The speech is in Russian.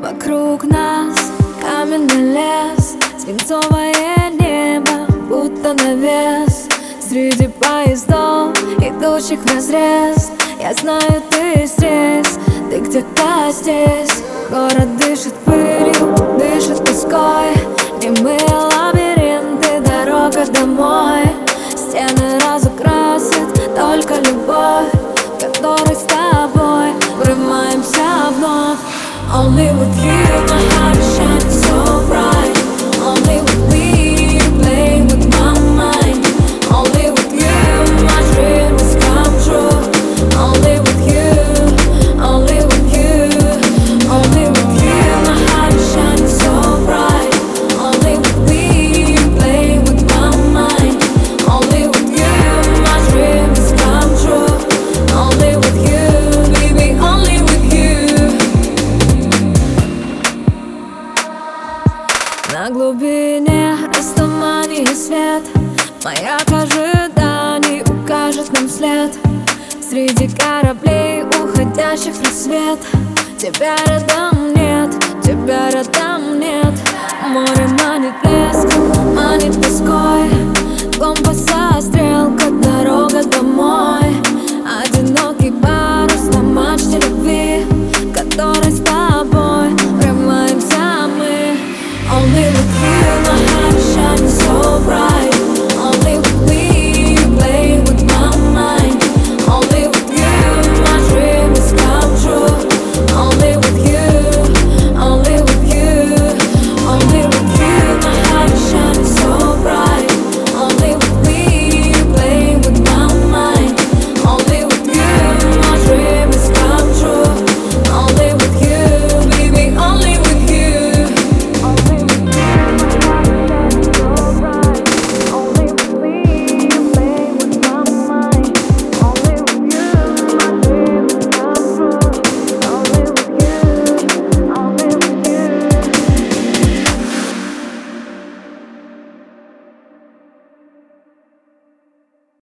Вокруг нас каменный лес Свинцовое небо, будто навес Среди поездов, идущих в разрез Я знаю, ты здесь, ты где-то здесь Город дышит пылью, дышит тоской. Немые лабиринты, дорога домой. Стены разукрасит только любовь Которой с тобой. Врываемся вновь. Only with you глубине растуманит свет Маяк ожиданий укажет нам след. Среди кораблей, уходящих в рассвет Тебя рядом нет, тебя рядом нет. Море манит блеском,